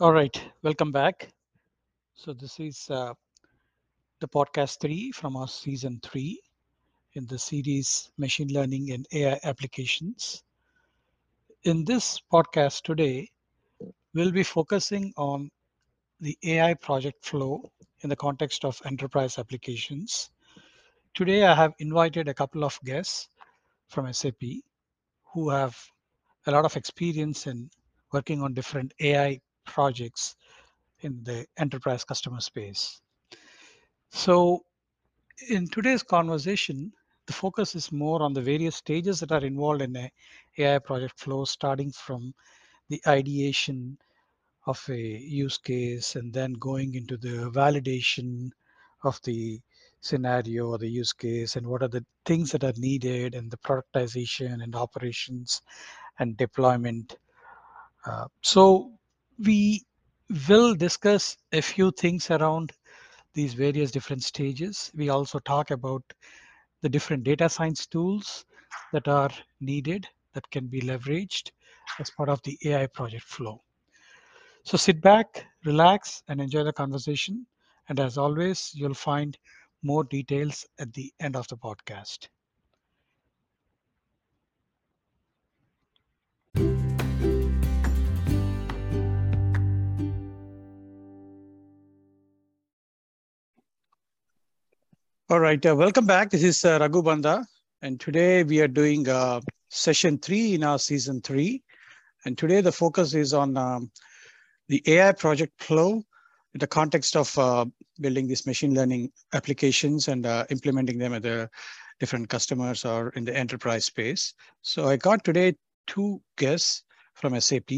All right, welcome back. So this is uh, the podcast three from our season three in the series Machine Learning and AI Applications. In this podcast today, we'll be focusing on the AI project flow in the context of enterprise applications. Today, I have invited a couple of guests from SAP who have a lot of experience in working on different AI projects in the enterprise customer space. So, in today's conversation, the focus is more on the various stages that are involved in a AI project flow, starting from the ideation of a use case and then going into the validation of the scenario or the use case and what are the things that are needed and the productization and operations and deployment. Uh, so we will discuss a few things around these various different stages. We also talk about the different data science tools that are needed that can be leveraged as part of the AI project flow. So sit back, relax, and enjoy the conversation. And as always, you'll find more details at the end of the podcast. All right, uh, welcome back. This is uh, Raghu Banda, and today we are doing uh, session three in our season three. And today the focus is on um, the AI project flow in the context of uh, building these machine learning applications and uh, implementing them at the different customers or in the enterprise space. So I got today two guests from SAP,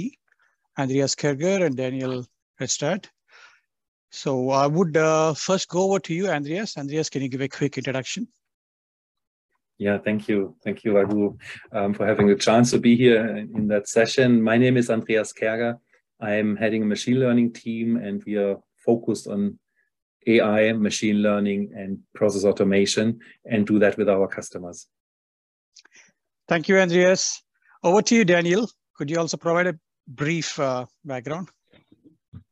Andreas Kerger and Daniel Redstad. So I would uh, first go over to you, Andreas. Andreas, can you give a quick introduction? Yeah, thank you. Thank you, Raghu, um, for having the chance to be here in that session. My name is Andreas Kerger. I'm heading a machine learning team, and we are focused on AI, machine learning, and process automation, and do that with our customers. Thank you, Andreas. Over to you, Daniel. Could you also provide a brief uh, background?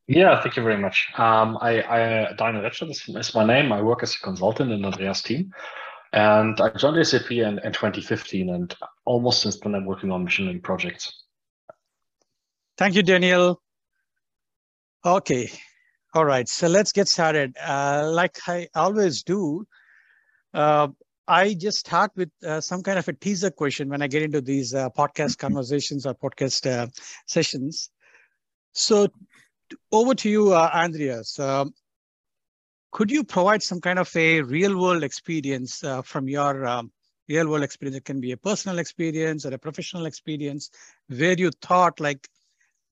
Yeah, thank you very much. Um, I, I Daniel Retschel is, is, my name. I work as a consultant in Andreas' team. And I joined SAP in, in 2015, and almost since then, I'm working on machine learning projects. Thank you, Daniel. Okay. All right. So let's get started. Uh, like I always do, uh, I just start with uh, some kind of a teaser question when I get into these uh, podcast conversations or podcast uh, sessions. So over to you, uh, Andreas. Um, could you provide some kind of a real world experience uh, from your um, real world experience? It can be a personal experience or a professional experience where you thought like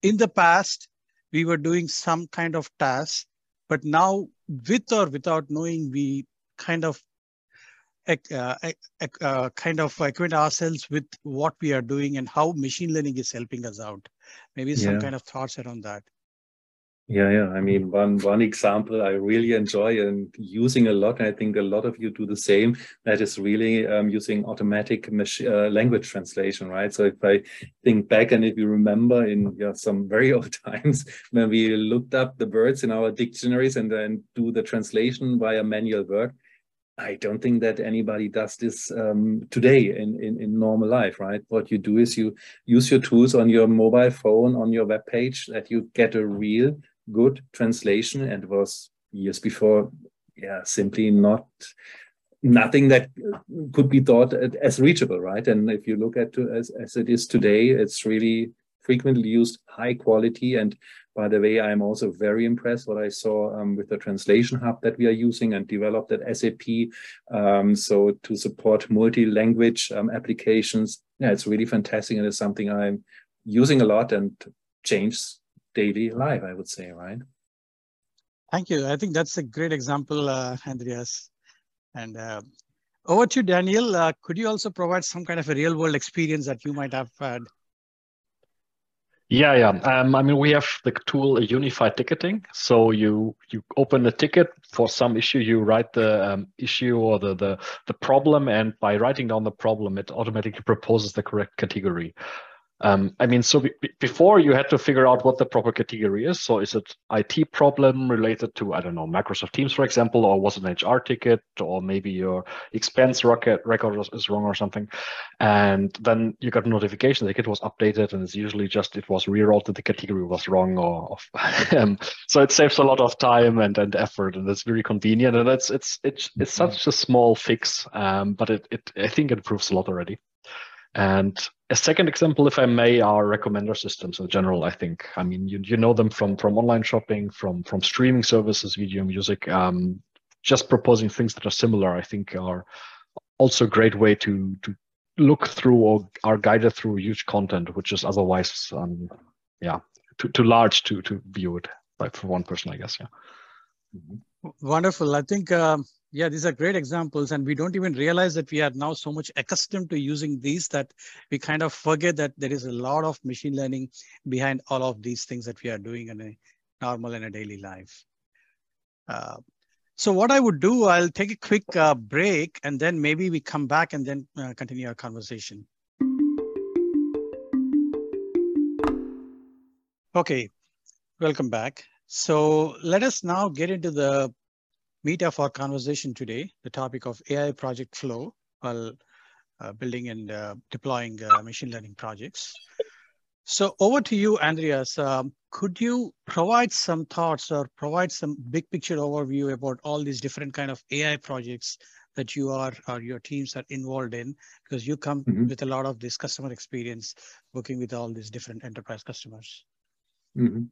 in the past, we were doing some kind of task, but now with or without knowing, we kind of uh, uh, kind of acquaint ourselves with what we are doing and how machine learning is helping us out. Maybe some yeah. kind of thoughts around that. Yeah, yeah. I mean, one one example I really enjoy and using a lot, and I think a lot of you do the same. That is really um, using automatic uh, language translation, right? So if I think back and if you remember in yeah, some very old times when we looked up the words in our dictionaries and then do the translation via manual work, I don't think that anybody does this um, today in, in, in normal life, right? What you do is you use your tools on your mobile phone, on your web page, that you get a real good translation and was years before yeah simply not nothing that could be thought as reachable right? And if you look at as, as it is today it's really frequently used high quality. And by the way i'm also very impressed what i saw um, with the translation hub that we are using and developed at sap um, so to support multi-language um, applications. Yeah it's really fantastic and it's something i'm using a lot and changes daily life, I would say, right? Thank you. I think that's a great example, uh, Andreas. And uh, over to Daniel. Uh, could you also provide some kind of a real world experience that you might have had? Yeah, yeah. Um, I mean, we have the tool unified ticketing. So you you open a ticket for some issue, you write the um, issue or the, the the problem, and by writing down the problem, it automatically proposes the correct category. Um, I mean, so be before you had to figure out what the proper category is. So is it IT problem related to, I don't know, Microsoft Teams, for example, or was it an HR ticket, or maybe your expense record is wrong or something. And then you got a notification, the ticket was updated, and it's usually just it was rerouted, the category was wrong, or um, so it saves a lot of time and, and effort, and it's very convenient. And it's it's it's it's mm-hmm. such a small fix, um, but it, it I think it improves a lot already. And a second example, if I may, are recommender systems in general. I think. I mean, you, you know them from from online shopping, from from streaming services, video music. Um, just proposing things that are similar, I think, are also a great way to to look through or are guided through huge content, which is otherwise, um, yeah, too too large to to view it like for one person, I guess. Yeah. Wonderful. I think um, yeah, these are great examples. And we don't even realize that we are now so much accustomed to using these that we kind of forget that there is a lot of machine learning behind all of these things that we are doing in a normal and a daily life. Uh, so what I would do, I'll take a quick uh, break and then maybe we come back and then uh, continue our conversation. Okay, welcome back. So let us now get into the meat of our conversation today, the topic of AI project flow while uh, building and uh, deploying uh, machine learning projects. So over to you, Andreas. Um, could you provide some thoughts or provide some big picture overview about all these different kind of AI projects that you are or your teams are involved in? Because you come mm -hmm. with a lot of this customer experience working with all these different enterprise customers. Mm -hmm.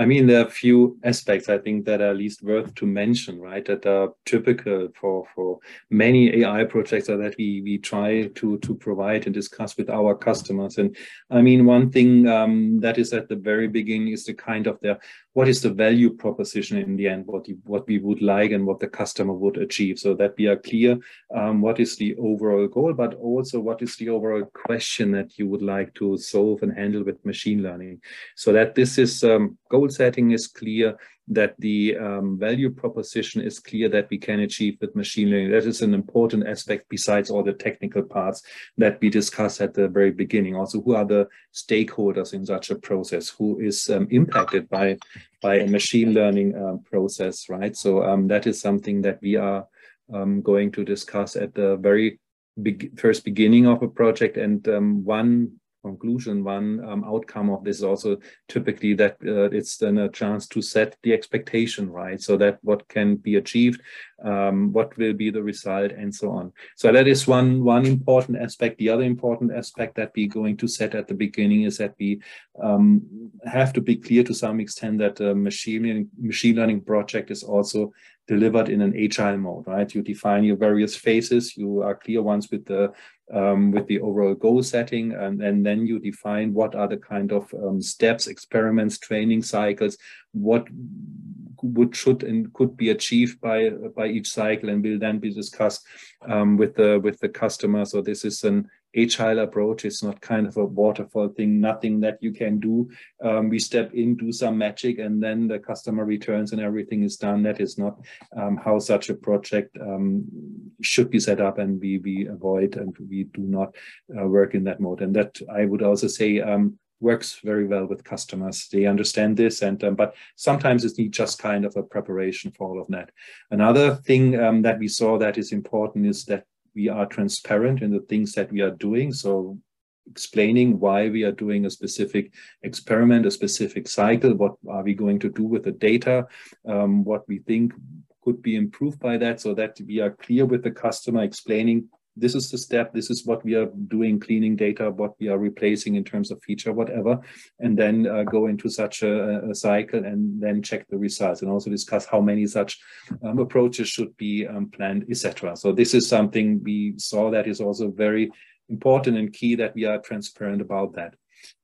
I mean, there are a few aspects I think that are at least worth to mention, right? That are typical for, for many AI projects that we, we try to, to provide and discuss with our customers. And I mean, one thing um, that is at the very beginning is the kind of the what is the value proposition in the end, what, you, what we would like and what the customer would achieve so that we are clear um, what is the overall goal, but also what is the overall question that you would like to solve and handle with machine learning. So that this is um, goal setting is clear, that the um, value proposition is clear that we can achieve with machine learning. That is an important aspect besides all the technical parts that we discussed at the very beginning. Also, who are the stakeholders in such a process? Who is um, impacted by, by a machine learning um, process, right? So um, that is something that we are um, going to discuss at the very be first beginning of a project. And um, one conclusion, one um, outcome of this is also typically that uh, it's then a chance to set the expectation, right? So that what can be achieved, um, what will be the result, and so on. So that is one one important aspect. The other important aspect that we're going to set at the beginning is that we um, have to be clear to some extent that the machine learning, machine learning project is also delivered in an agile mode, right? You define your various phases. You are clear once with the um, with the overall goal setting, and, and then you define what are the kind of um, steps, experiments, training cycles, what would should and could be achieved by by each cycle, and will then be discussed um, with the with the customer. So this is an agile approach. It's not kind of a waterfall thing, nothing that you can do. Um, we step in, do some magic, and then the customer returns and everything is done. That is not um, how such a project um, should be set up, and we, we avoid and we do not uh, work in that mode. And that I would also say um, works very well with customers. They understand this, and um, but sometimes it's just kind of a preparation for all of that. Another thing um, that we saw that is important is that we are transparent in the things that we are doing. So explaining why we are doing a specific experiment, a specific cycle, what are we going to do with the data, um, what we think could be improved by that, so that we are clear with the customer, explaining this is the step, this is what we are doing, cleaning data, what we are replacing in terms of feature, whatever, and then uh, go into such a, a, cycle and then check the results and also discuss how many such um, approaches should be um, planned, etc. So this is something we saw that is also very important and key that we are transparent about that.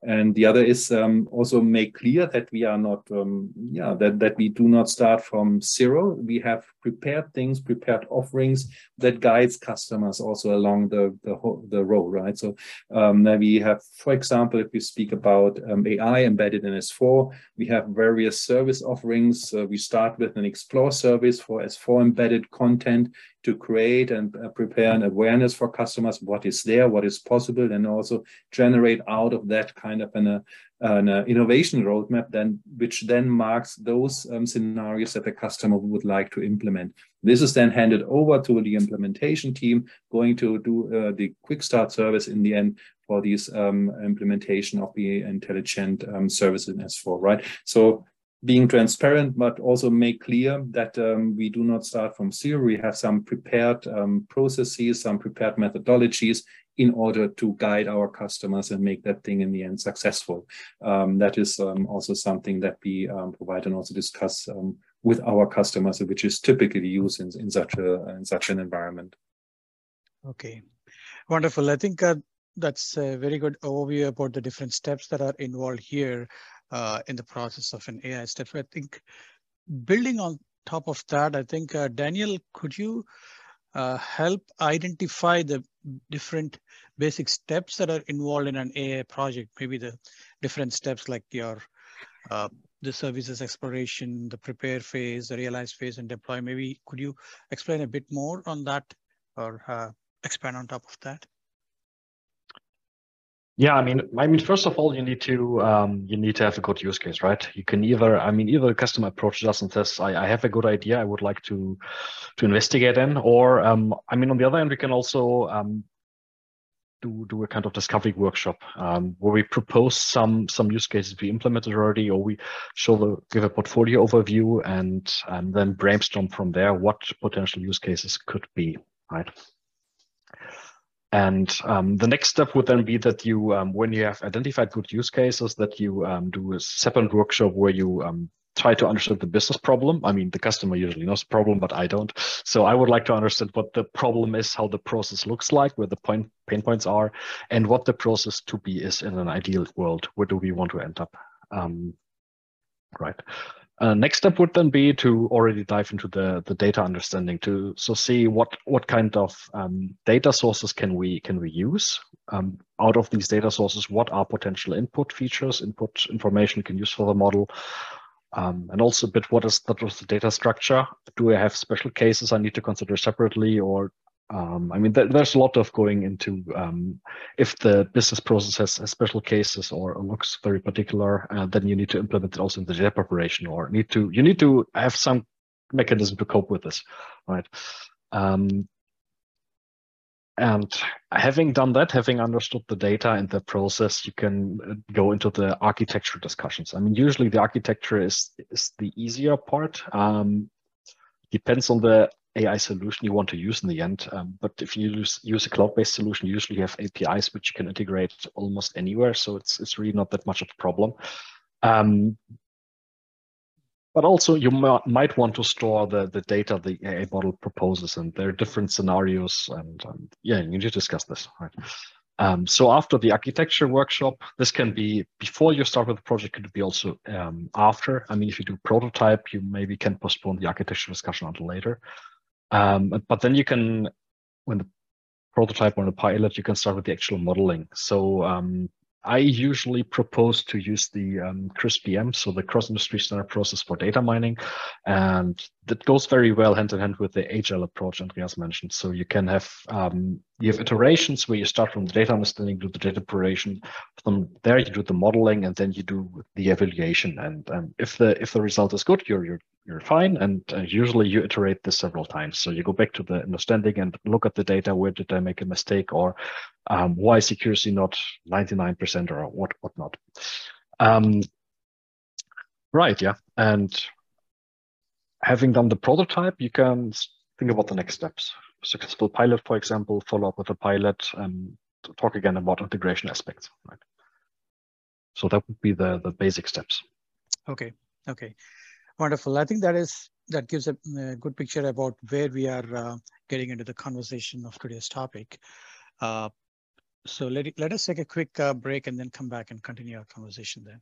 And the other is um, also make clear that we are not, um, yeah, that, that we do not start from zero. We have prepared things, prepared offerings that guides customers also along the, the, the road, right? So um, we have, for example, if we speak about um, AI embedded in S4, we have various service offerings. Uh, we start with an explore service for S4 embedded content to create and uh, prepare an awareness for customers, what is there, what is possible, and also generate out of that kind of an, uh, an uh, innovation roadmap, then which then marks those um, scenarios that the customer would like to implement. This is then handed over to the implementation team, going to do uh, the quick start service in the end for these um, implementation of the intelligent um, services in S4, right? So being transparent, but also make clear that um, we do not start from zero. We have some prepared um, processes, some prepared methodologies in order to guide our customers and make that thing in the end successful. Um, that is um, also something that we um, provide and also discuss um, with our customers, which is typically used in, in such a in such an environment. Okay, wonderful. I think uh, that's a very good overview about the different steps that are involved here uh, in the process of an AI step. I think building on top of that, I think uh, Daniel, could you uh, help identify the different basic steps that are involved in an AI project? Maybe the different steps like your uh, the services exploration, the prepare phase, the realize phase, and deploy. Maybe could you explain a bit more on that, or uh, expand on top of that? Yeah, I mean, I mean, first of all, you need to um, you need to have a good use case, right? You can either, I mean, either the customer approaches us and says, I, I have a good idea, I would like to to investigate in, or um, I mean, on the other hand, we can also um, do do a kind of discovery workshop um, where we propose some some use cases we implemented already, or we show the give a portfolio overview and and then brainstorm from there what potential use cases could be, right? And um, the next step would then be that you, um, when you have identified good use cases, that you um, do a separate workshop where you um, try to understand the business problem. I mean, the customer usually knows the problem, but I don't. So I would like to understand what the problem is, how the process looks like, where the point pain points are, and what the process to be is in an ideal world. Where do we want to end up? Um, right. Uh, next step would then be to already dive into the, the data understanding to so see what what kind of um, data sources can we can we use um, out of these data sources. What are potential input features, input information you can use for the model, um, and also a bit what is the data structure. Do I have special cases I need to consider separately, or um, I mean, th there's a lot of going into um, if the business process has, has special cases or looks very particular, uh, then you need to implement it also in the data preparation, or need to you need to have some mechanism to cope with this, right? Um, and having done that, having understood the data and the process, you can uh, go into the architecture discussions. I mean, usually the architecture is is the easier part. Um, depends on the AI solution you want to use in the end. Um, but if you use, use a cloud-based solution, you usually have APIs which you can integrate almost anywhere. So it's it's really not that much of a problem. Um, but also you might want to store the, the data the AI model proposes, and there are different scenarios. And um, yeah, you need to discuss this. Right. Um, so after the architecture workshop, this can be before you start with the project, could be also um, after. I mean, if you do prototype, you maybe can postpone the architecture discussion until later. Um, but then you can, when the prototype or the pilot, you can start with the actual modeling. So um, I usually propose to use the um, CRISP-DM, so the cross-industry standard process for data mining, and that goes very well hand in hand with the agile approach Andreas mentioned. So you can have um, you have iterations where you start from the data understanding, do the data preparation. From there, you do the modeling, and then you do the evaluation. And um, if the if the result is good, you're you're you're fine. And uh, usually you iterate this several times. So you go back to the understanding and look at the data. Where did I make a mistake, or um, why is accuracy not 99% or what whatnot? Um, right. Yeah. And having done the prototype, you can think about the next steps. Successful pilot, for example, follow up with a pilot and talk again about integration aspects. Right. So that would be the the basic steps. Okay. Okay. Wonderful. I think that is that gives a, a good picture about where we are uh, getting into the conversation of today's topic. Uh, so let, let us take a quick uh, break and then come back and continue our conversation then.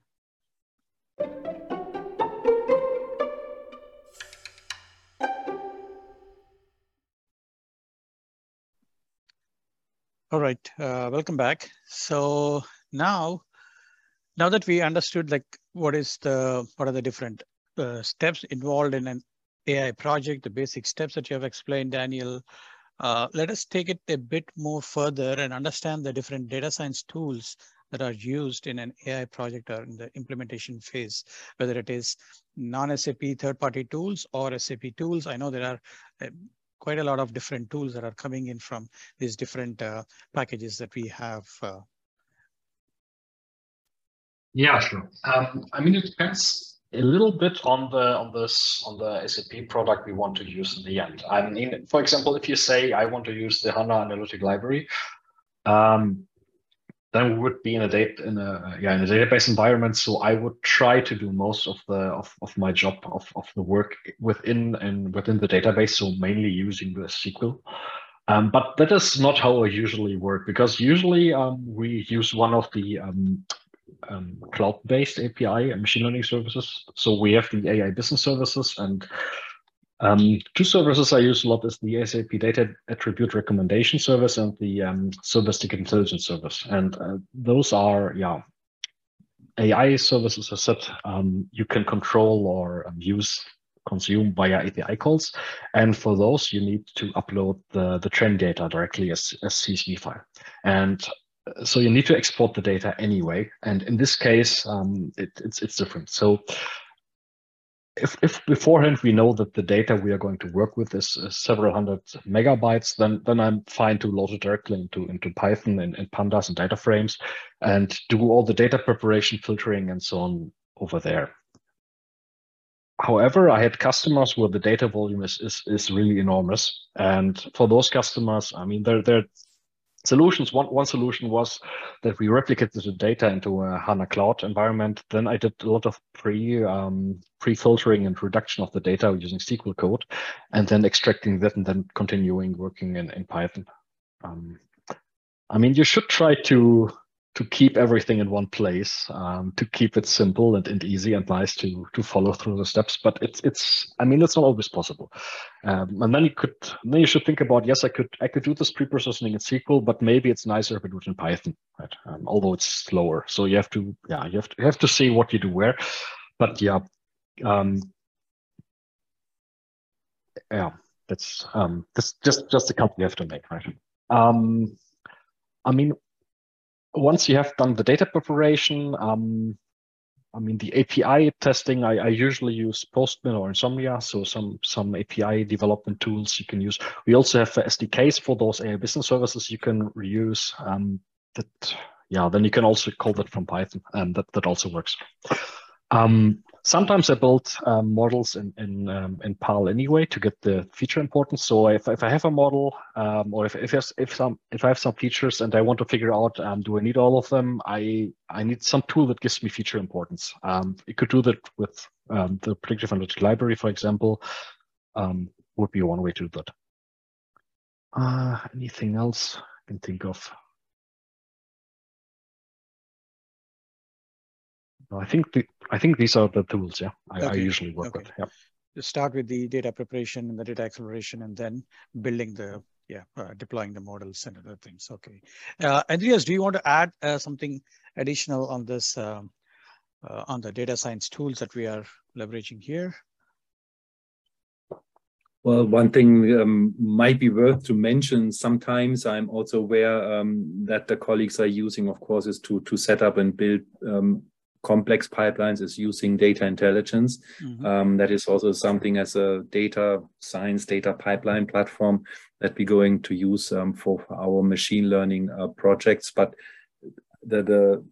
All right, uh, welcome back. So now, now that we understood like what is the what are the different uh, steps involved in an AI project, the basic steps that you have explained, Daniel, uh, let us take it a bit more further and understand the different data science tools that are used in an AI project or in the implementation phase, whether it is non-SAP third-party tools or SAP tools. I know there are uh, quite a lot of different tools that are coming in from these different uh, packages that we have. Uh. Yeah, sure. Um, I mean, it depends a little bit on the on this on the SAP product we want to use in the end. I mean, for example, if you say I want to use the HANA Analytic Library, um, then we would be in a date in a yeah in a database environment. So I would try to do most of the of, of my job of, of the work within and within the database. So mainly using the SQL. Um, but that is not how I usually work because usually um, we use one of the um, um, cloud-based API and machine learning services. So we have the AI business services and um, two services I use a lot is the SAP Data Attribute Recommendation Service and the um, Service Intelligence Service. And uh, those are, yeah, AI services, as said, um, you can control or um, use, consume via API calls. And for those, you need to upload the, the data directly as, as CSV file. And so you need to export the data anyway. And in this case, um, it, it's it's different. So if, if beforehand we know that the data we are going to work with is, several hundred megabytes, then then I'm fine to load it directly into into Python and, and pandas and data frames, and do all the data preparation, filtering, and so on over there. However, I had customers where the data volume is, is, is really enormous. And for those customers, I mean, they're, they're solutions. One, one solution was that we replicated the data into a HANA Cloud environment. Then I did a lot of pre um, pre filtering and reduction of the data using SQL code, and then extracting that and then continuing working in, in Python. Um, I mean, you should try to to keep everything in one place, um, to keep it simple and, and easy and nice to to follow through the steps. But it's it's I mean it's not always possible. Um, and then you could then you should think about yes I could I could do this pre-processing in SQL, but maybe it's nicer if I do it in Python, right? Um, although it's slower. So you have to yeah you have to you have to see what you do where. But yeah, um, yeah that's um that's just just the company you have to make right. Um, I mean, once you have done the data preparation, um, I mean, the API testing, I, I, usually use Postman or Insomnia, so some some API development tools you can use. We also have SDKs for those AI business services you can reuse. Um, that, yeah, then you can also call that from Python, and that, that also works. Um, sometimes I build um, models in in, um, in PAL anyway to get the feature importance. So if, if I have a model um, or if if, if some if I have some features and I want to figure out um, do I need all of them, I I need some tool that gives me feature importance. Um, you could do that with um, the predictive analytic library, for example, would be one way to do that. Uh, anything else I can think of? I think the, I think these are the tools. Yeah, I, okay. I usually work okay. with. Yeah. You start with the data preparation and the data acceleration, and then building the yeah uh, deploying the models and other things. Okay, uh, Andreas, do you want to add uh, something additional on this um, uh, on the data science tools that we are leveraging here? Well, one thing um, might be worth to mention. Sometimes I'm also aware um, that the colleagues are using, of course, is to to set up and build um, complex pipelines is using data intelligence. Mm-hmm. Um, that is also something as a data science, data pipeline platform that we're going to use um, for our machine learning uh, projects. But the, the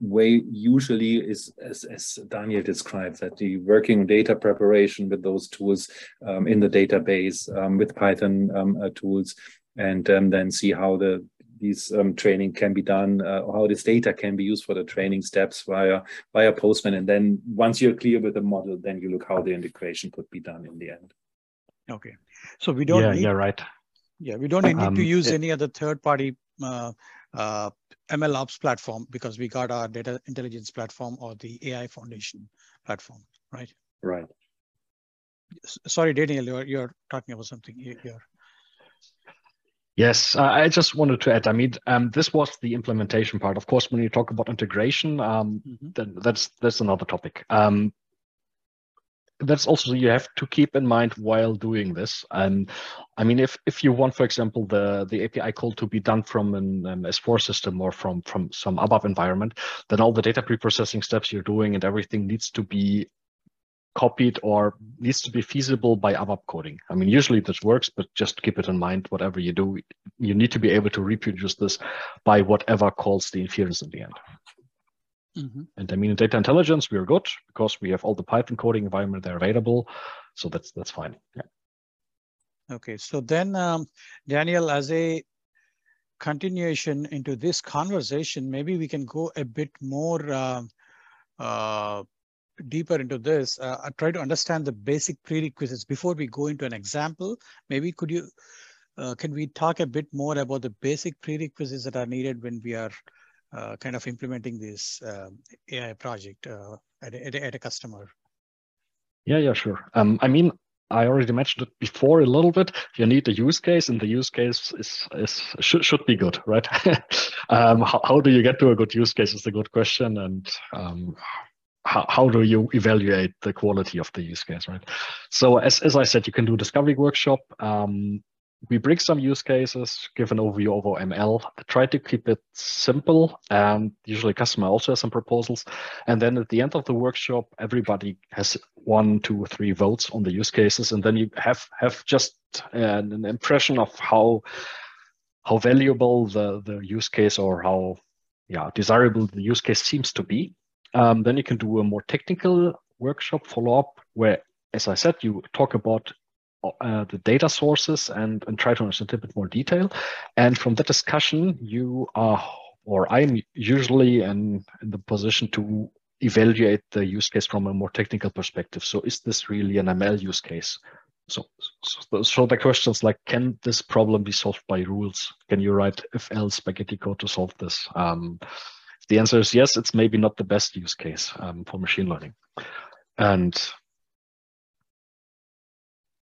way usually is as, as Daniel describes that the working data preparation with those tools um, in the database um, with Python um, uh, tools and um, then see how the these um, training can be done, uh, how this data can be used for the training steps via via Postman. And then once you're clear with the model, then you look how the integration could be done in the end. Okay, so we don't. Yeah, need, yeah, right. Yeah, we don't need um, to use it, any other third-party uh, uh, ML Ops platform because we got our data intelligence platform or the AI Foundation platform, right? Right. Sorry, Daniel, you're, you're talking about something here. Yes, I just wanted to add. I mean, um, this was the implementation part. Of course, when you talk about integration, um, mm-hmm. then that's that's another topic. Um, that's also you have to keep in mind while doing this. And I mean, if if you want, for example, the the API call to be done from an um, S4 system or from from some ABAP environment, then all the data preprocessing steps you're doing and everything needs to be copied or needs to be feasible by ABAP coding. I mean, usually this works, but just keep it in mind. Whatever you do, you need to be able to reproduce this by whatever calls the inference in the end. Mm-hmm. And I mean, in data intelligence, we're good because we have all the Python coding environment there available. So that's that's fine. Yeah. Okay. So then, um, Daniel, as a continuation into this conversation, maybe we can go a bit more uh, uh, deeper into this. Uh, I try to understand the basic prerequisites before we go into an example. Maybe could you, uh, can we talk a bit more about the basic prerequisites that are needed when we are uh, kind of implementing this uh, AI project uh, at, a, at, a, customer? Yeah, yeah, sure. Um, I mean, I already mentioned it before a little bit. You need a use case, and the use case is is should should be good, right? um, how, how do you get to a good use case is a good question, and um, how, how do you evaluate the quality of the use case, right? So as as I said, you can do a discovery workshop. Um, we bring some use cases, give an overview over ML, try to keep it simple. And usually customer also has some proposals. And then at the end of the workshop, everybody has one, two, three votes on the use cases. And then you have, have just an, an impression of how, how valuable the, the use case or how yeah, desirable the use case seems to be. Um, then you can do a more technical workshop follow up where, as I said, you talk about uh, the data sources and, and try to understand a bit more detail. And from that discussion, you are, or I'm usually in, in the position to evaluate the use case from a more technical perspective. So is this really an ML use case? So, so, so the questions like, can this problem be solved by rules? Can you write if else spaghetti code to solve this? Um, the answer is yes, it's maybe not the best use case um, for machine learning. And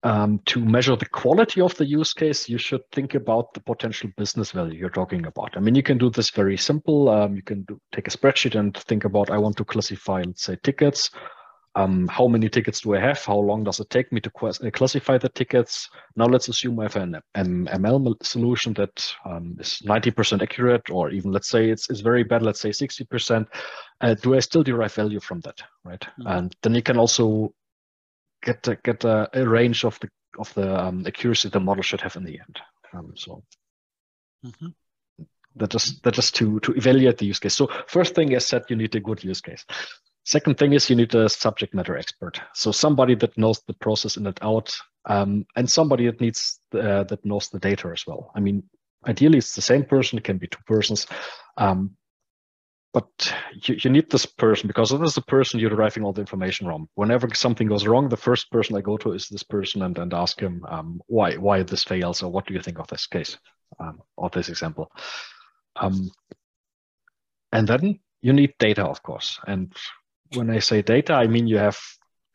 um, to measure the quality of the use case, you should think about the potential business value you're talking about. I mean, you can do this very simple. Um, you can do, take a spreadsheet and think about, I want to classify, let's say, tickets. Um, how many tickets do I have? How long does it take me to uh, classify the tickets? Now let's assume I have an ML solution that um, is 90% accurate, or even let's say it's, it's very bad, let's say 60%. Uh, do I still derive value from that, right? Mm -hmm. And then you can also get a, get a, a, range of the of the um, accuracy the model should have in the end. Um, so mm-hmm. that is that is to to evaluate the use case. So first thing is that you need a good use case. Second thing is you need a subject matter expert. So somebody that knows the process in and out, um, and somebody that needs uh, that knows the data as well. I mean, ideally it's the same person. It can be two persons. Um, but you, you need this person because this is the person you're deriving all the information from. Whenever something goes wrong, the first person I go to is this person and, and ask him um, why why this fails or what do you think of this case um, or this example. Um, and then you need data, of course. And when I say data, I mean you have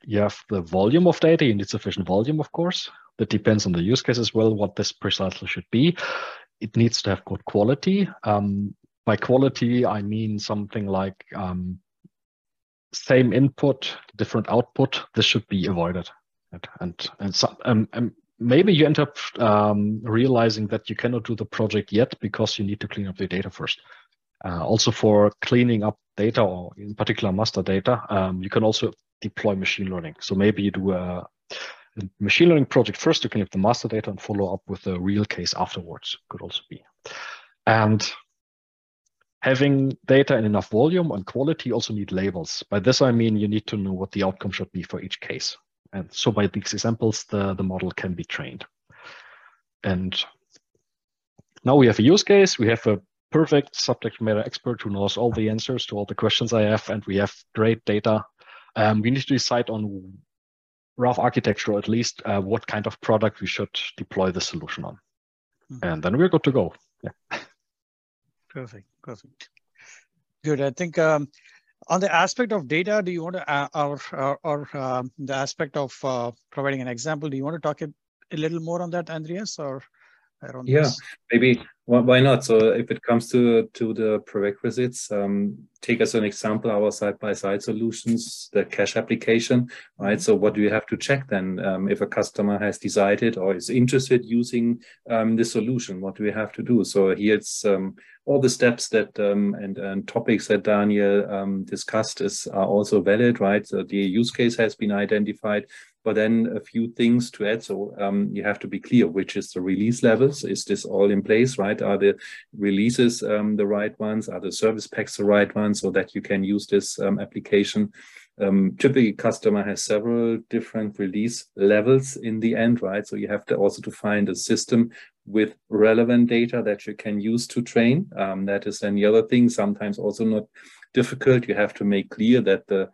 you have the volume of data. You need sufficient volume, of course. That depends on the use case as well. What this precisely should be. It needs to have good quality. Um, by quality, I mean something like um, same input, different output. This should be avoided. And and, and, so, um, and maybe you end up um, realizing that you cannot do the project yet because you need to clean up the data first. Uh, also for cleaning up data or in particular master data, um, you can also deploy machine learning. So maybe you do a, a machine learning project first to clean up the master data and follow up with a real case afterwards could also be. And having data in enough volume and quality also need labels. By this, I mean you need to know what the outcome should be for each case. And so by these examples, the, the model can be trained. And now we have a use case. We have a perfect subject matter expert who knows all the answers to all the questions I have, and we have great data. Um, we need to decide on rough architecture, or at least uh, what kind of product we should deploy the solution on. Mm -hmm. And then we're good to go. Yeah. Perfect, perfect. Good. I think um, on the aspect of data, do you want to, uh, or, or, or um, the aspect of uh, providing an example, do you want to talk a, a, little more on that, Andreas, or around yeah this? maybe why not? So if it comes to to the prerequisites um, take as an example our side by side solutions the cash application right? So what do you have to check then um, if a customer has decided or is interested using um, the solution? What do we have to do? So here it's um, all the steps that um, and, and topics that daniel um, discussed is are also valid right? So the use case has been identified but then a few things to add. So um, you have to be clear which is the release levels. Is this all in place, right? Are the releases um, the right ones? Are the service packs the right ones so that you can use this um, application? Um, typically, customer has several different release levels in the end, right? So you have to also to find a system with relevant data that you can use to train. Um, that is then the other thing. Sometimes also not difficult. You have to make clear that the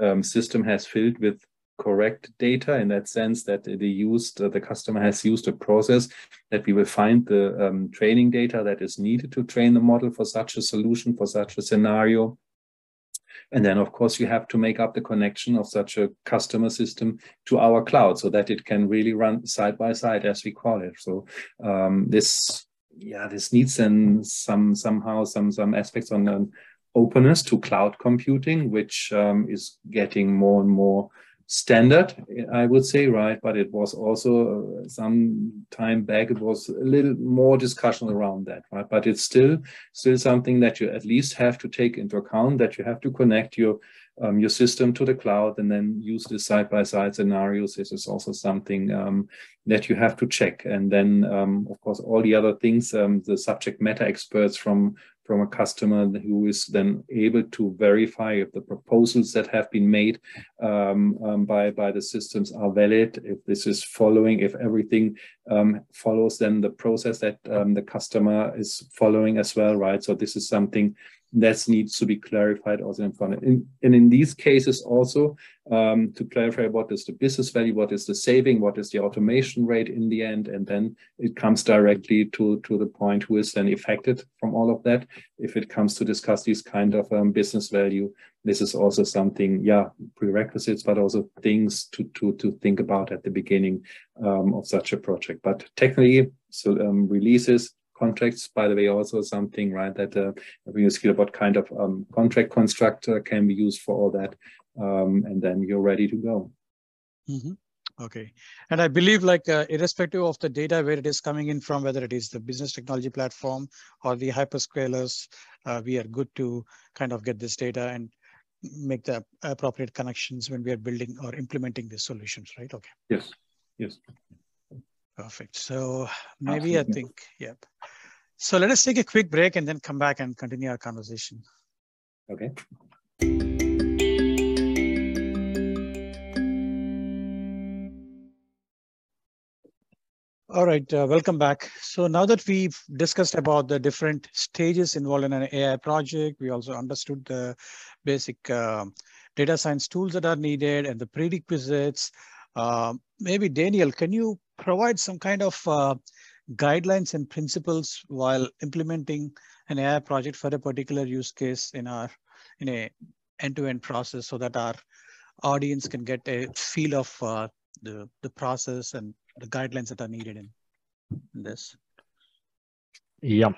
um, system has filled with correct data in that sense that they used uh, the customer has used a process that we will find the um, training data that is needed to train the model for such a solution for such a scenario. And then of course you have to make up the connection of such a customer system to our cloud so that it can really run side by side as we call it. So um, this yeah this needs then some somehow some some aspects on an openness to cloud computing which um, is getting more and more standard, I would say, right? But it was also uh, some time back, it was a little more discussion around that, right? But it's still still something that you at least have to take into account that you have to connect your um, your system to the cloud and then use the side by side scenarios. This is also something um, that you have to check. And then, um, of course, all the other things, um, the subject matter experts from from a customer who is then able to verify if the proposals that have been made um, um, by, by the systems are valid, if this is following, if everything um, follows then the process that um, the customer is following as well, right? So this is something that needs to be clarified also in front. And in these cases also um, to clarify what is the business value, what is the saving, what is the automation rate in the end, and then it comes directly to, to the point who is then affected from all of that. If it comes to discuss these kind of um, business value, this is also something, yeah, prerequisites, but also things to, to, to think about at the beginning um, of such a project. But technically, so um, releases, contracts, by the way, also something, right, that uh, we skill about kind of um, contract constructor can be used for all that. Um, and then you're ready to go. Mm -hmm. Okay. And I believe like uh, irrespective of the data where it is coming in from, whether it is the business technology platform or the hyperscalers, uh, we are good to kind of get this data and make the appropriate connections when we are building or implementing these solutions, right? Okay. Yes. Yes. Perfect. So maybe Absolutely. I think, yep. So let us take a quick break and then come back and continue our conversation. Okay. All right, uh, welcome back. So now that we've discussed about the different stages involved in an AI project, we also understood the basic uh, data science tools that are needed and the prerequisites. Uh, maybe Daniel, can you provide some kind of uh, guidelines and principles while implementing an AI project for a particular use case in our in a end-to-end process so that our audience can get a feel of uh, the the process and the guidelines that are needed in, in this. Yeah,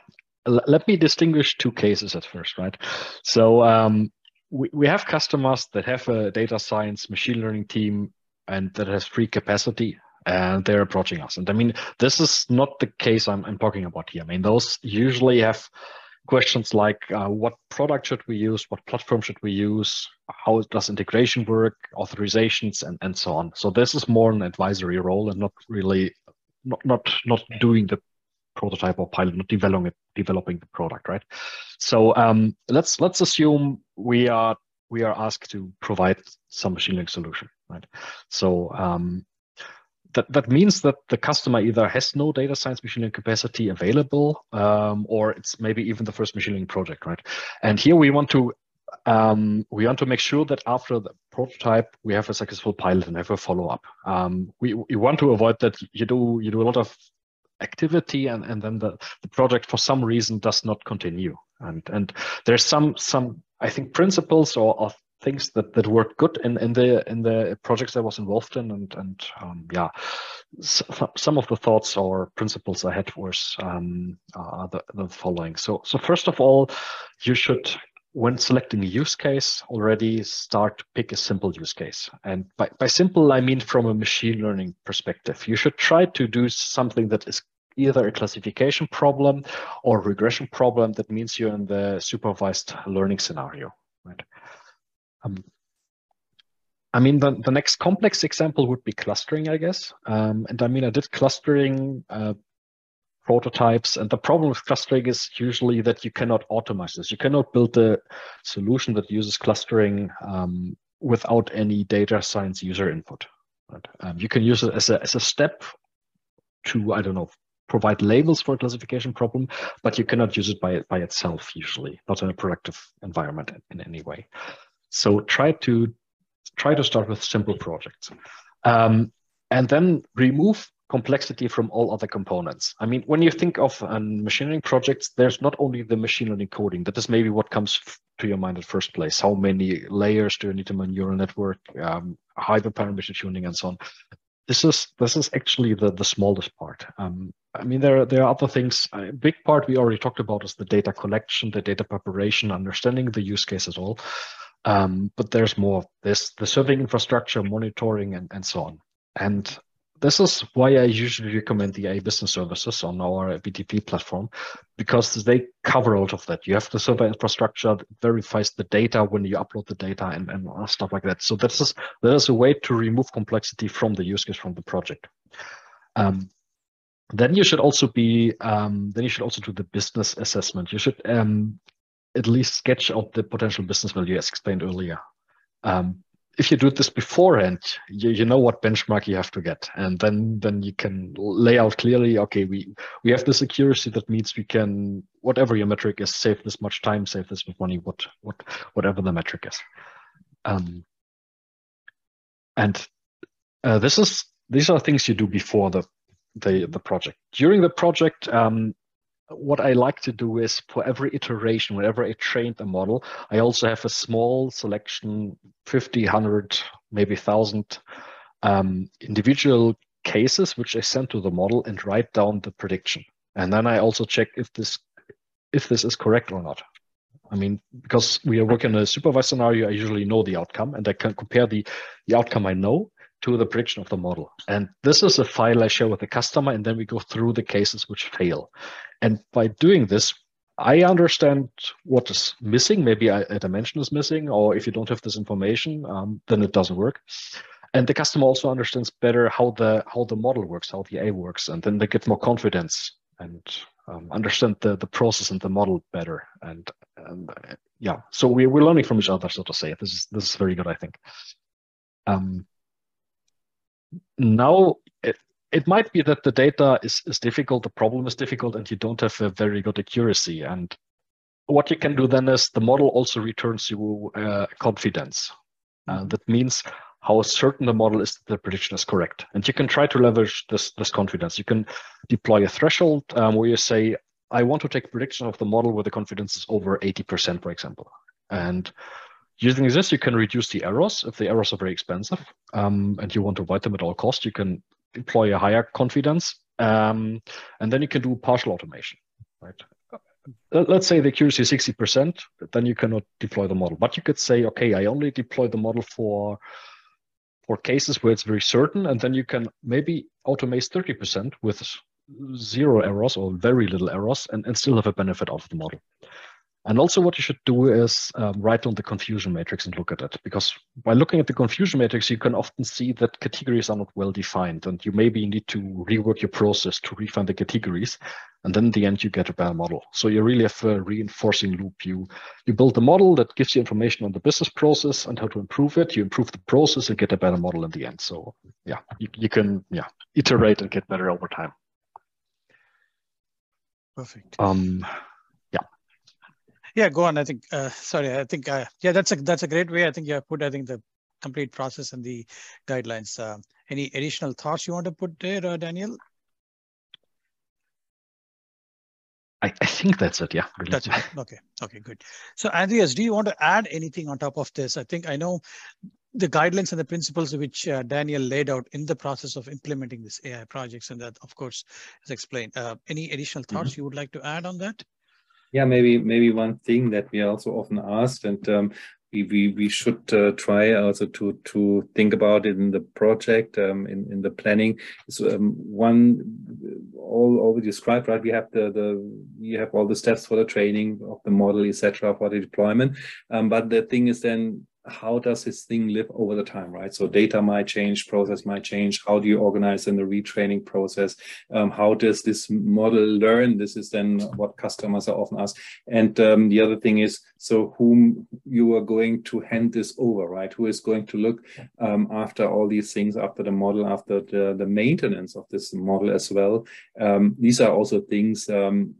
L let me distinguish two cases at first, right? So um, we, we have customers that have a data science machine learning team and that has free capacity and they're approaching us. And I mean, this is not the case I'm, I'm talking about here. I mean, those usually have questions like uh, what product should we use, what platform should we use, how does integration work, authorizations, and, and so on. So this is more an advisory role and not really not not not doing the prototype or pilot, not developing developing the product, right? So um, let's let's assume we are we are asked to provide some machine learning solution, right? So um, that, that means that the customer either has no data science machine learning capacity available, um, or it's maybe even the first machine learning project, right? And here we want to um, we want to make sure that after the prototype we have a successful pilot and have a follow up. Um, we, we want to avoid that you do you do a lot of activity and, and then the, the project for some reason does not continue. And and there's some some I think principles or, or things that that worked good in in the in the projects I was involved in, and and um, yeah, so, some of the thoughts or principles I had was um, uh, the, the following. So so first of all, you should when selecting a use case already start to pick a simple use case. And by, by simple i mean from a machine learning perspective. You should try to do something that is either a classification problem or regression problem that means you're in the supervised learning scenario right um, I mean, the, the next complex example would be clustering, I guess. Um, and I mean, I did clustering uh, prototypes. And the problem with clustering is usually that you cannot automate this. You cannot build a solution that uses clustering um, without any data science user input. Right? Um, you can use it as a, as a step to, I don't know, provide labels for a classification problem, but you cannot use it by, by itself usually, not in a productive environment in, in any way. So try to try to start with simple projects. Um, and then remove complexity from all other components. I mean, when you think of um, machine learning projects, there's not only the machine learning coding. That is maybe what comes to your mind at first place. How many layers do you need to a neural network, um, hyperparameter tuning, and so on. This is this is actually the the smallest part. Um, I mean, there there are other things. A big part we already talked about is the data collection, the data preparation, understanding the use case as well. Um, but there's more. There's the serving infrastructure, monitoring, and, and so on. And this is why I usually recommend the AI business services on our BTP platform, because they cover a lot of that. You have the server infrastructure that verifies the data when you upload the data and, and stuff like that. So this is that is a way to remove complexity from the use case from the project. Um, then you should also be um, then you should also do the business assessment. You should um, at least sketch out the potential business value as explained earlier. Um, if you do this beforehand, you, you know what benchmark you have to get, and then then you can lay out clearly. Okay, we we have this accuracy that means we can whatever your metric is, save this much time, save this much money, what what whatever the metric is. Um, and uh, this is these are things you do before the the the project. During the project, um, what I like to do is for every iteration, whenever I trained a model, I also have a small selection, 50, 100, maybe 1,000 um, individual cases, which I send to the model and write down the prediction. And then I also check if this if this is correct or not. I mean, because we are working in a supervised scenario, I usually know the outcome and I can compare the, the outcome I know to the prediction of the model. And this is a file I share with the customer, and then we go through the cases which fail. And by doing this, I understand what is missing. Maybe a, dimension is missing, or if you don't have this information, um, then it doesn't work. And the customer also understands better how the how the model works, how the A works, and then they get more confidence and um, understand the, the process and the model better. And, and uh, yeah, so we, we're learning from each other, so to say. This is this is very good, I think. Um, now it, might be that the data is, is difficult, the problem is difficult, and you don't have a very good accuracy. And what you can do then is the model also returns you uh, confidence. Uh, that means how certain the model is that the prediction is correct. And you can try to leverage this, this confidence. You can deploy a threshold um, where you say, I want to take prediction of the model where the confidence is over 80%, for example. And Using this, you can reduce the errors if the errors are very expensive um, and you want to avoid them at all costs. You can employ a higher confidence, um, and then you can do partial automation. Right? Let's say the accuracy is 60%, then you cannot deploy the model. But you could say, okay, I only deploy the model for for cases where it's very certain, and then you can maybe automate 30% with zero errors or very little errors and, and still have a benefit of the model. And also what you should do is um, write on the confusion matrix and look at it. Because by looking at the confusion matrix, you can often see that categories are not well defined. And you maybe need to rework your process to refine the categories. And then in the end, you get a better model. So you really have a reinforcing loop. You, you build a model that gives you information on the business process and how to improve it. You improve the process and get a better model in the end. So yeah, you, you can yeah iterate and get better over time. Perfect. Um, yeah, go on. I think. Uh, sorry, I think. Uh, yeah, that's a that's a great way. I think you have put. I think the complete process and the guidelines. Uh, any additional thoughts you want to put there, uh, Daniel? I, I think that's it. Yeah. Really. That's it. Okay. Okay. Good. So, Andreas, do you want to add anything on top of this? I think I know the guidelines and the principles which uh, Daniel laid out in the process of implementing this AI projects, and that, of course, is explained. Uh, any additional thoughts mm-hmm. you would like to add on that? Yeah, maybe maybe one thing that we are also often asked, and um, we, we, we should uh, try also to to think about it in the project um, in in the planning. Is um, one all all we described right we have the the we have all the steps for the training of the model etc for the deployment. Um, but the thing is then how does this thing live over the time, right? So data might change, process might change. How do you organize in the retraining process? Um, how does this model learn? This is then what customers are often asked. And um, the other thing is, so whom you are going to hand this over, right? Who is going to look um, after all these things, after the model, after the, the maintenance of this model as well? Um, these are also things um,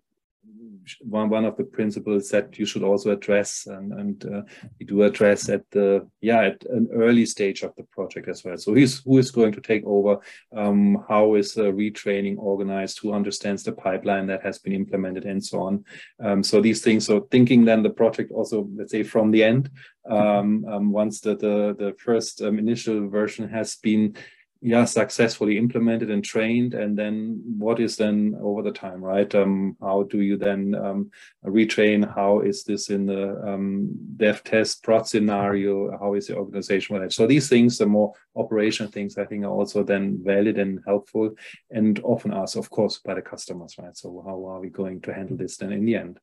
one one of the principles that you should also address and and uh, you do address at the yeah at an early stage of the project as well. So who's who is going to take over? Um, how is uh, retraining organized? Who understands the pipeline that has been implemented and so on? Um, so these things so thinking then the project also let's say from the end um, um once the the, the first um, initial version has been yeah successfully implemented and trained and then what is then over the time right? Um, how do you then um, retrain? How is this in the um, dev test prod scenario? How is the organization managed? So these things the more operational things i think are also then valid and helpful and often asked of course by the customers right? So how are we going to handle this then in the end?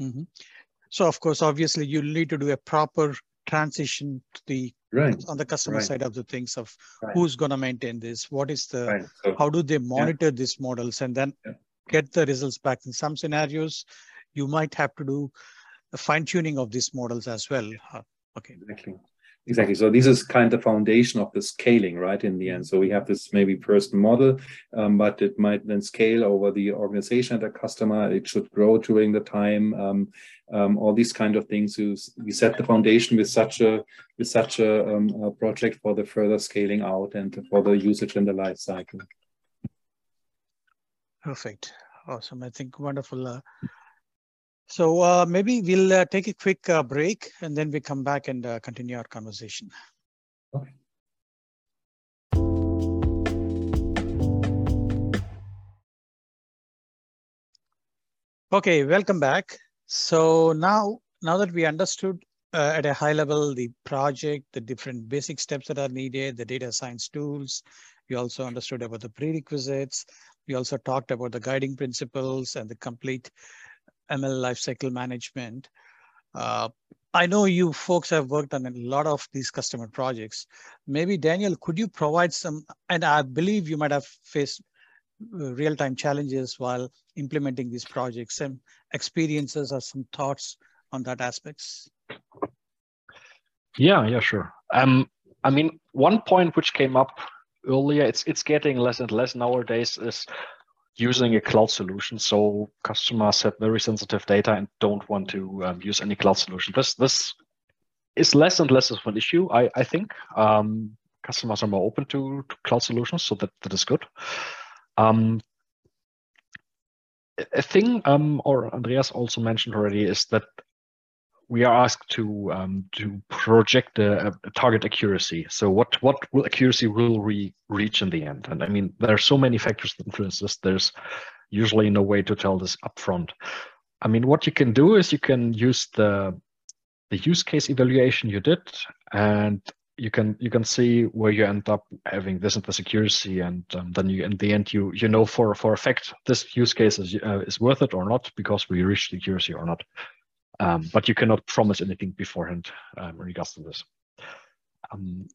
Mm-hmm. so of course obviously you need to do a proper transition to the right. on the customer right. side of the things of right. who's going to maintain this what is the so, how do they monitor yeah. these models and then yeah. get the results back in some scenarios you might have to do a fine tuning of these models as well uh, okay exactly exactly. So this is kind of the foundation of the scaling right in the end. So we have this maybe first model um, but it might then scale over the organization and the customer. It should grow during the time um, um, all these kind of things. We set the foundation with such a with such a, um, a project for the further scaling out and for the usage and the life cycle. Perfect. Awesome. I think wonderful uh, so uh, maybe we'll uh, take a quick uh, break and then we come back and uh, continue our conversation. Okay. Okay, welcome back. So now, now that we understood uh, at a high level the project, the different basic steps that are needed, the data science tools, we also understood about the prerequisites. We also talked about the guiding principles and the complete ML lifecycle management. Uh, I know you folks have worked on a lot of these customer projects. Maybe Daniel, could you provide some, and I believe you might have faced uh, real-time challenges while implementing these projects, some experiences or some thoughts on that aspects? Yeah, yeah, sure. Um, I mean, one point which came up earlier, it's it's getting less and less nowadays is using a cloud solution. So customers have very sensitive data and don't want to um, use any cloud solution. This this is less and less of an issue. I I think um, customers are more open to, to, cloud solutions, so that that is good. Um, a thing, um, or Andreas also mentioned already, is that we are asked to um, to project a, a, target accuracy. So what what will accuracy will we reach in the end? And I mean, there are so many factors that influence this. There's usually no way to tell this upfront. I mean, what you can do is you can use the the use case evaluation you did, and you can you can see where you end up having this and this accuracy, and um, then you in the end you you know for for a fact this use case is uh, is worth it or not because we reached the accuracy or not. Um, but you cannot promise anything beforehand um, in regards to this. Um,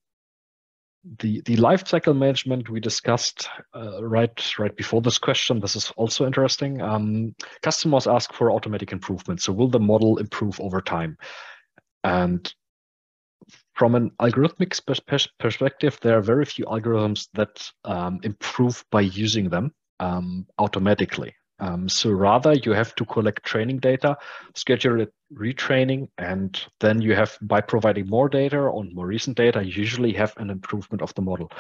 the the life cycle management we discussed uh, right right before this question. This is also interesting. Um, customers ask for automatic improvement. So will the model improve over time? And from an algorithmic perspective, there are very few algorithms that um, improve by using them um, automatically. Um, so rather, you have to collect training data, schedule it retraining, and then you have, by providing more data on more recent data, you usually have an improvement of the model.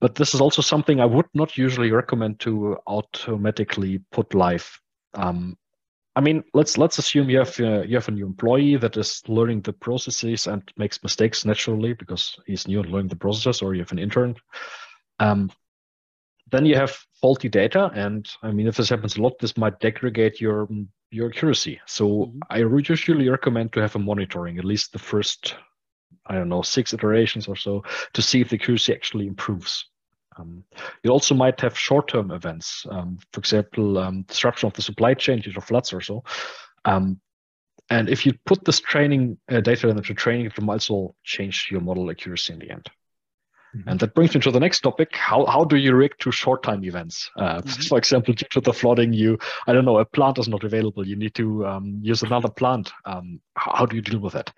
But this is also something I would not usually recommend to automatically put live. Um, I mean, let's let's assume you have uh, you have a new employee that is learning the processes and makes mistakes naturally because he's new and learning the processes, or you have an intern. Um, then you have faulty data, and I mean, if this happens a lot, this might degrade your your accuracy. So mm-hmm. I would usually recommend to have a monitoring at least the first, I don't know, six iterations or so to see if the accuracy actually improves. Um, you also might have short-term events, um, for example, um, disruption of the supply chain due to floods or so. Um, and if you put this training uh, data into training, it will also change your model accuracy in the end. Mm-hmm. And that brings me to the next topic. How, how do you react to short time events? Uh, mm-hmm. For example, due to the flooding, you, I don't know, a plant is not available. You need to um, use another plant. Um, how, how, do you deal with that?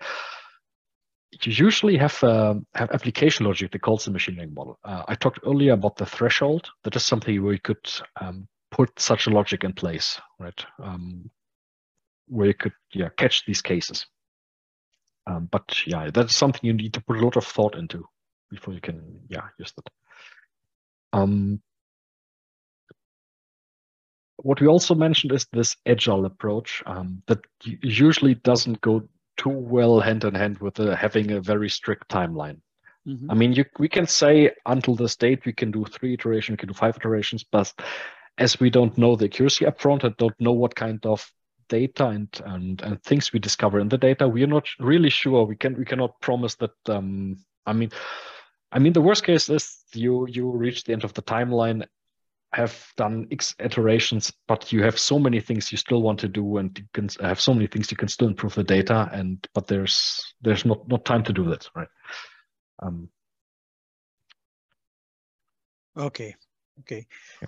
you usually have uh, have application logic that calls the machine learning model. Uh, I talked earlier about the threshold. That is something where you could um, put such a logic in place, right? Um, where you could yeah catch these cases. Um, but yeah, that's something you need to put a lot of thought into before you can yeah use that. Um, what we also mentioned is this agile approach um, that usually doesn't go too well hand in hand with uh, having a very strict timeline. Mm-hmm. I mean, you, we can say until this date we can do three iterations, we can do five iterations, but as we don't know the accuracy upfront and don't know what kind of data and, and and things we discover in the data, we are not really sure. We can we cannot promise that. Um, I mean, I mean the worst case is you you reach the end of the timeline have done X iterations, but you have so many things you still want to do, and you can have so many things you can still improve the data, and but there's there's not not time to do that, right? Um, okay, okay, yeah.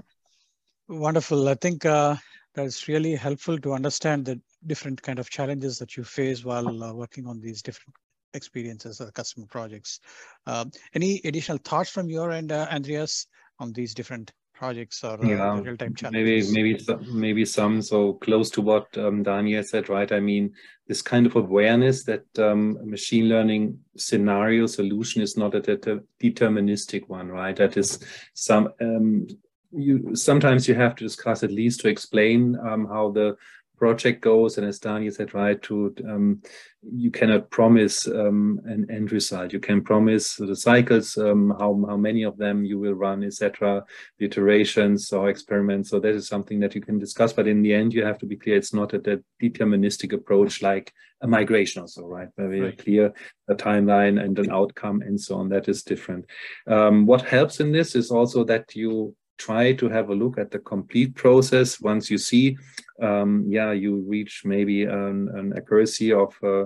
wonderful. I think uh, that's really helpful to understand the different kind of challenges that you face while uh, working on these different experiences or customer projects. Uh, any additional thoughts from your end, uh, Andreas, on these different projects or uh, yeah, real-time challenges? Maybe, maybe, maybe some. So close to what um, Daniel said, right? I mean, this kind of awareness that um, machine learning scenario solution is not a deterministic one, right? That is some. Um, you sometimes you have to discuss at least to explain um, how the project goes. And as Daniel said, right, to um, you cannot promise um, an end result. You can promise the cycles, um, how how many of them you will run, etc. The iterations or experiments. So that is something that you can discuss. But in the end, you have to be clear. It's not a, a deterministic approach like a migration, also, right? Very right. clear a timeline and an outcome and so on. That is different. Um, what helps in this is also that you try to have a look at the complete process. Once you see, um, yeah, you reach maybe an, an accuracy of uh,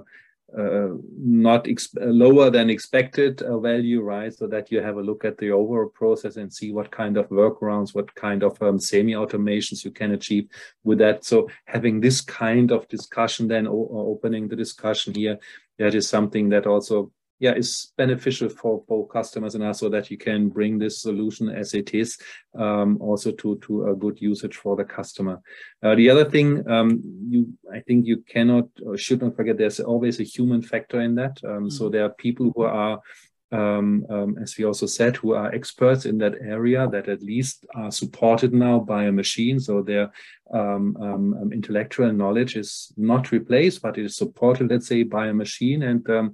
uh, not lower than expected uh, value, right? So that you have a look at the overall process and see what kind of workarounds, what kind of um, semi-automations you can achieve with that. So having this kind of discussion, then opening the discussion here, that is something that also yeah is beneficial for both customers and us so that you can bring this solution as it is um, also to to a good usage for the customer uh, the other thing um, you i think you cannot or should not forget there's always a human factor in that um, mm-hmm. so there are people who are um, um, as we also said, who are experts in that area that at least are supported now by a machine. So their um, um, um intellectual knowledge is not replaced, but it is supported, let's say, by a machine. And um,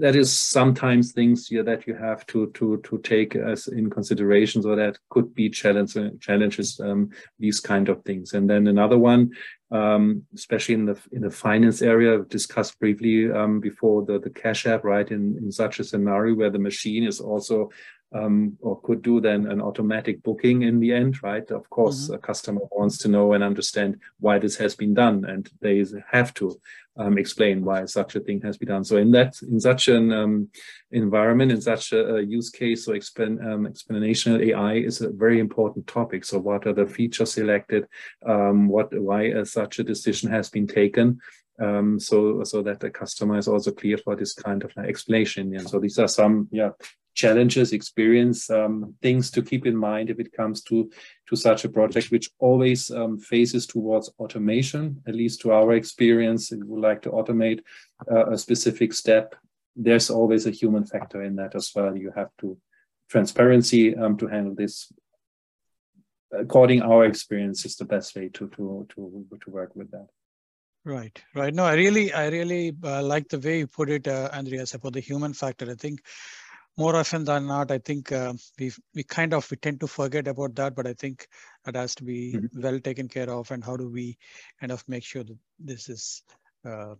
that is sometimes things here that you have to to to take as in consideration so that could be challenge, challenges um, these kind of things and then another one um, especially in the in the finance area discussed briefly um, before the the cash app right in in such a scenario where the machine is also um, or could do then an automatic booking in the end, right? Of course, mm-hmm. a customer wants to know and understand why this has been done, and they have to um, explain why such a thing has been done. So in that, in such an um, environment, in such a, a use case, so explain, um, AI is a very important topic. So what are the features selected? Um, what why uh, such a decision has been taken? Um, so so that the customer is also clear for this kind of explanation. And so these are some yeah challenges, experience, um, things to keep in mind if it comes to, to such a project, which always um, faces towards automation, at least to our experience. If we would like to automate uh, a specific step, there's always a human factor in that as well. You have to transparency um, to handle this according our experience is the best way to to to to work with that. Right, right. No, I really, I really uh, like the way you put it, uh, Andreas, about the human factor. I think more often than not, I think uh, we we kind of we tend to forget about that, but I think that has to be mm-hmm. well taken care of. And how do we kind of make sure that this is uh,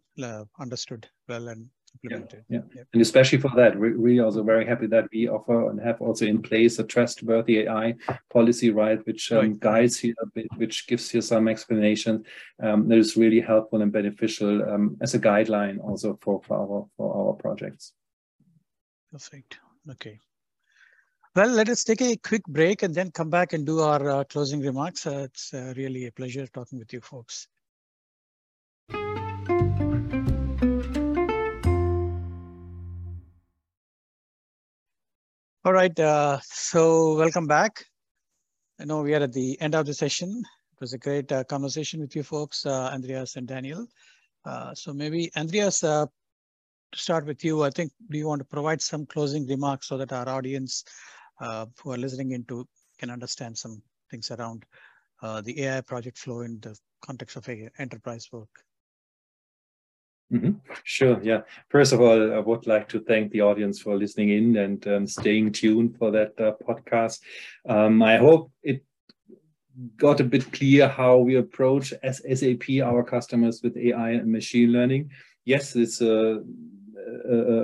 understood well and implemented? Yeah, yeah. and especially for that, we're really also very happy that we offer and have also in place a trustworthy AI policy, right, which um, right. guides here a bit, which gives you some explanation um, that is really helpful and beneficial um, as a guideline also for, for our for our projects. Perfect. Okay. Well, let us take a quick break and then come back and do our uh, closing remarks. Uh, it's uh, really a pleasure talking with you folks. All right, uh, so welcome back. I know we are at the end of the session. It was a great uh, conversation with you folks, uh, Andreas and Daniel. so maybe Andreas, to start with you, I think do you want to provide some closing remarks so that our audience uh, who are listening into can understand some things around uh, the AI project flow in the context of a enterprise work? Mm -hmm. Sure. Yeah. First of all, I would like to thank the audience for listening in and um, staying tuned for that uh, podcast. Um, I hope it got a bit clear how we approach as SAP our customers with AI and machine learning. Yes, it's a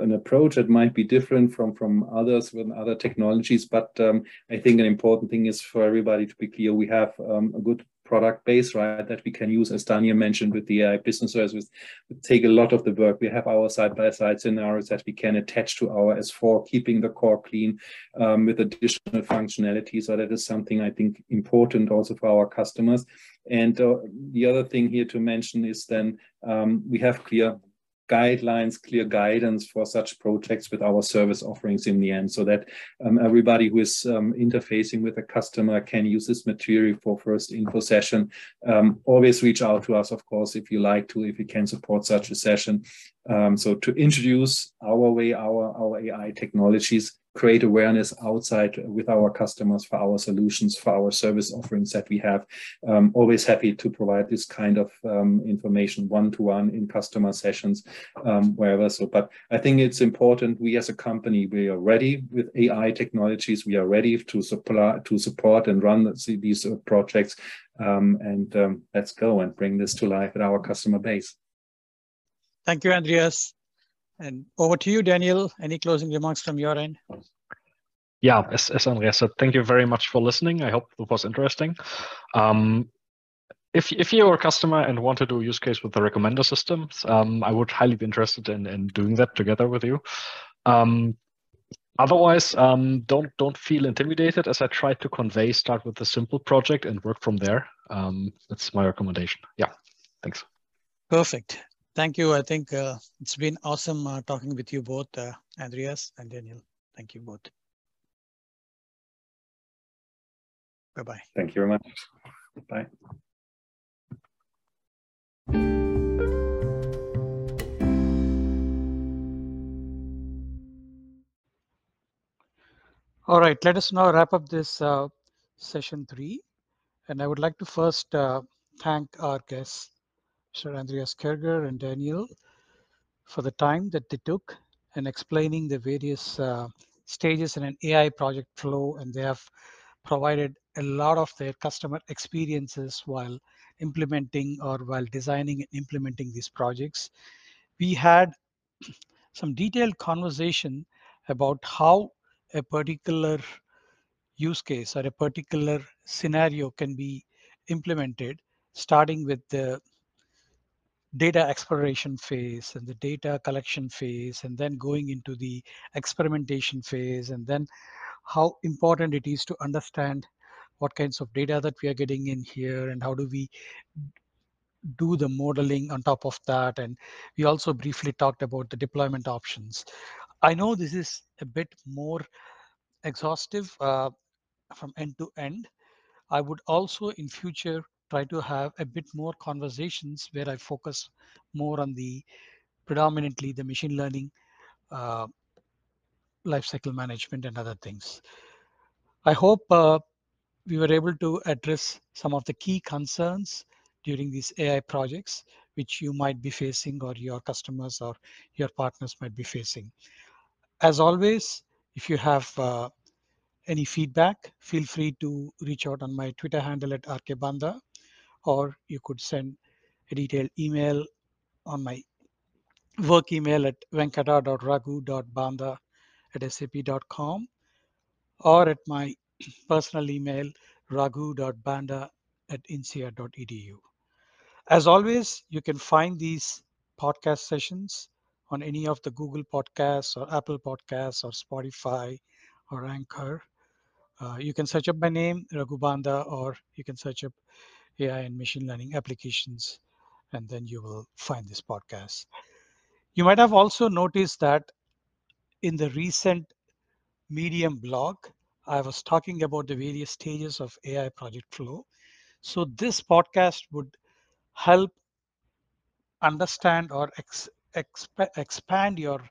an approach that might be different from from others with other technologies. But um, I think an important thing is for everybody to be clear: we have um, a good product base, right, that we can use, as Daniel mentioned, with the AI business services. We take a lot of the work. We have our side-by-side scenarios that we can attach to our S4, keeping the core clean um, with additional functionality. So that is something I think important also for our customers. And uh, the other thing here to mention is then um, we have clear guidelines, clear guidance for such projects with our service offerings in the end, so that um, everybody who is um, interfacing with a customer can use this material for first info session. Um, always reach out to us, of course, if you like to, if you can support such a session. Um, so to introduce our way, our, our AI technologies, create awareness outside with our customers for our solutions, for our service offerings that we have. Um, always happy to provide this kind of um, information one-to-one in customer sessions, um, wherever. So, but I think it's important. We as a company, we are ready with AI technologies. We are ready to supply, to support and run these uh, projects. Um, and um, let's go and bring this to life at our customer base. Thank you, Andreas. And over to you, Daniel. Any closing remarks from your end? Yeah, as, as Andreas said, thank you very much for listening. I hope it was interesting. Um, if, if you're a customer and want to do a use case with the recommender systems, um, I would highly be interested in, in doing that together with you. Um, otherwise, um, don't don't feel intimidated. As I tried to convey, start with a simple project and work from there. Um, that's my recommendation. Yeah, thanks. Perfect. Thank you. I think uh, it's been awesome uh, talking with you both, uh, Andreas and Daniel. Thank you both. Bye-bye. Thank you very much. Bye. All right, let us now wrap up this uh, session three. And I would like to first uh, thank our guests, Sir Andreas Kerger and Daniel for the time that they took in explaining the various uh, stages in an AI project flow, and they have provided a lot of their customer experiences while implementing or while designing and implementing these projects. We had some detailed conversation about how a particular use case or a particular scenario can be implemented, starting with the data exploration phase and the data collection phase and then going into the experimentation phase and then how important it is to understand what kinds of data that we are getting in here and how do we do the modeling on top of that. And we also briefly talked about the deployment options. I know this is a bit more exhaustive uh, from end to end. I would also in future try to have a bit more conversations where I focus more on the predominantly the machine learning uh, lifecycle management and other things. I hope uh, we were able to address some of the key concerns during these AI projects, which you might be facing or your customers or your partners might be facing. As always, if you have uh, any feedback, feel free to reach out on my Twitter handle at rkbanda, or you could send a detailed email on my work email at venkata.raghu.banda at sap.com or at my personal email raghu.banda at insead.edu. As always, you can find these podcast sessions on any of the Google Podcasts or Apple Podcasts or Spotify or Anchor. Uh, you can search up my name, Raghu Banda, or you can search up AI and machine learning applications, and then you will find this podcast. You might have also noticed that in the recent Medium blog, I was talking about the various stages of AI project flow. So this podcast would help understand or ex, exp, expand your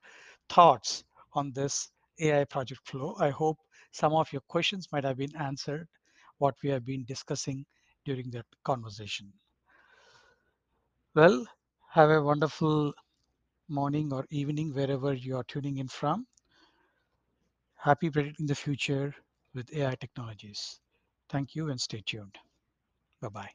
thoughts on this AI project flow. I hope some of your questions might have been answered, what we have been discussing during that conversation. Well, have a wonderful morning or evening wherever you are tuning in from. Happy predicting the future with AI technologies. Thank you and stay tuned. Bye bye.